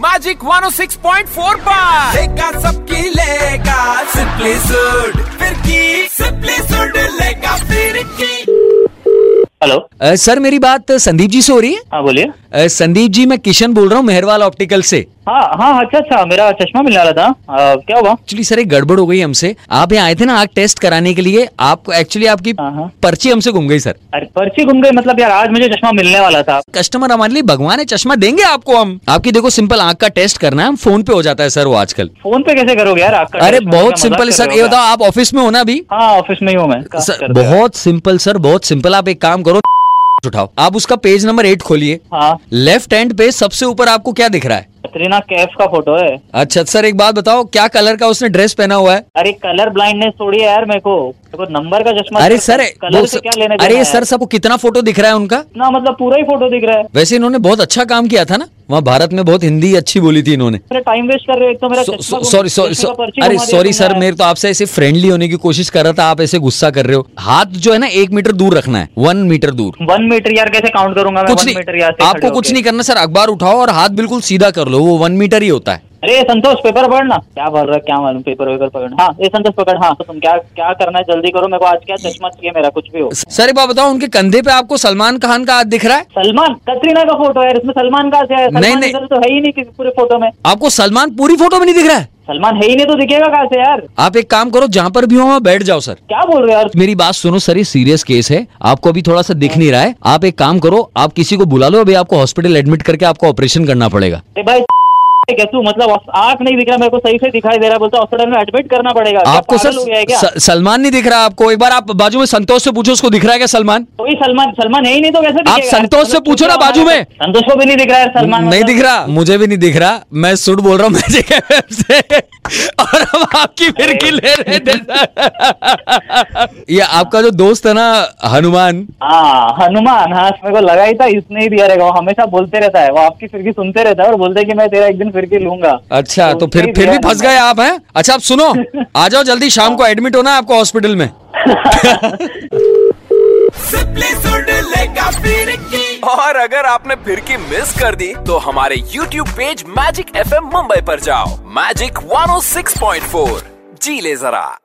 Magic 106.4 पर लेगा सबकी लेगा सिंपली सुड फिर की सिंपली सुड लेगा फिर की। हेलो सर मेरी बात संदीप जी से हो रही है? हाँ बोलिए। संदीप जी मैं किशन बोल रहा हूँ मेहरवाल ऑप्टिकल से। हाँ हाँ अच्छा अच्छा मेरा चश्मा मिलने वाला था। आ, क्या हुआ? एक्चुअली सर एक गड़बड़ हो गई हमसे। आप यहाँ आए थे ना आग टेस्ट कराने के लिए आपको एक्चुअली आपकी हाँ, हाँ। पर्ची हमसे घूम गई सर अरे पर्ची घूम गई मतलब यार आज मुझे चश्मा मिलने वाला था। कस्टमर हमारे लिए भगवान है चश्मा देंगे आपको हम। आपकी देखो सिंपल आँख का टेस्ट करना है हम फ़ोन पे हो जाता है सर वो आजकल। फ़ोन पे कैसे करोगे यार अरे बहुत सिंपल है सर ये बताओ आप ऑफ़िस में हो ना अभी? हाँ ऑफ़िस में ही हूँ मैं। सर हो? बहुत सिंपल सर बहुत सिंपल आप एक काम करो उठाओ। आप उसका पेज नंबर एट खोलिए। हाँ। लेफ़्ट हैंड पे सबसे ऊपर आपको क्या दिख रहा है? कतरीना कैफ का फ़ोटो है। अच्छा सर एक बात बताओ क्या कलर का उसने ड्रेस पहना हुआ है? अरे कलर ब्लाइंडनेस थोड़ी है यार मेरे को। को नंबर का चश्मा अरे सर कलर से क्या लेने अरे सर? सबको कितना फ़ोटो दिख रहा है उनका? ना मतलब पूरा ही फ़ोटो दिख रहा है। वैसे इन्होंने बहुत अच्छा काम किया था ना? वहाँ भारत में बहुत हिंदी अच्छी बोली थी इन्होंने। टाइम वेस्ट कर रहे हो तो मेरा सॉरी सॉरी अरे सॉरी सर मेरे तो आपसे ऐसे फ्रेंडली होने की कोशिश कर रहा था आप ऐसे गुस्सा कर रहे हो। हाथ जो है ना एक मीटर दूर रखना है वन मीटर दूर। वन मीटर यार कैसे काउंट करूँगा कुछ नहीं आपको कुछ नहीं करना सर अखबार उठाओ और हाथ बिल्कुल सीधा कर लो वो वन मीटर ही होता है। अरे संतोष पेपर पढ़ना। क्या बोल रहा है? क्या मालूम पेपर वेपर पकड़ हाँ ये संतोष पकड़। हाँ तो तुम क्या क्या करना है? जल्दी करो। मेरे को आज क्या चश्मा चाहिए मेरा कुछ भी हो। सर बात बताओ उनके कंधे पे आपको सलमान खान का हाथ दिख रहा है? सलमान? कतरीना का फ़ोटो है इसमें सलमान का है नहीं, सलमान नहीं। तो है ही नहीं किसी पूरे फ़ोटो में। आपको सलमान पूरी फ़ोटो में नहीं दिख रहा है? सलमान है ही नहीं तो दिखेगा कहाँ से यार? आप एक काम करो जहाँ पर भी हो वहाँ बैठ जाओ सर। क्या बोल रहे हो यार? मेरी बात सुनो सर ये सीरियस केस है। आपको अभी थोड़ा सा दिख नहीं रहा है। आप एक काम करो आप किसी को बुला लो अभी आपको हॉस्पिटल एडमिट करके आपको ऑपरेशन करना पड़ेगा। भाई तू? मतलब आँख नहीं दिख रहा मेरे को सही से दिखाई दे रहा बोलता हॉस्पिटल में एडमिट करना पड़ेगा। आपको सर स- सलमान नहीं दिख रहा आपको? एक बार आप बाजू में संतोष से पूछो उसको दिख रहा है क्या सलमान? कोई सलमान सलमान है ही नहीं तो कैसे आप संतोष से पूछो ना बाजू में। संतोष को भी नहीं दिख रहा है सलमान नहीं मतलब। दिख रहा मुझे भी नहीं दिख रहा। मैं सुट बोल रहा हूँ मैजिक से और हम आपकी फिरकी ले रहे थे। ये आपका जो दोस्त है ना हनुमान। हाँ हनुमान। हाँ मेरे को लगा ही था इसने ही दिया रहेगा। वो हमेशा बोलते रहता है। वो आपकी फिरकी सुनते रहता है और बोलते हैं कि मैं तेरा एक दिन फिरकी लूँगा। अच्छा तो उसने फिर फिर भी फंस गए आप हैं? अच्छा आप सुनो। आ जाओ जल्दी शाम को एडमिट होना है आपको हॉस्पिटल में। और अगर आपने फिर की मिस कर दी तो हमारे YouTube page magic FM Mumbai पर जाओ। मैजिक 106.4 जी ले जरा।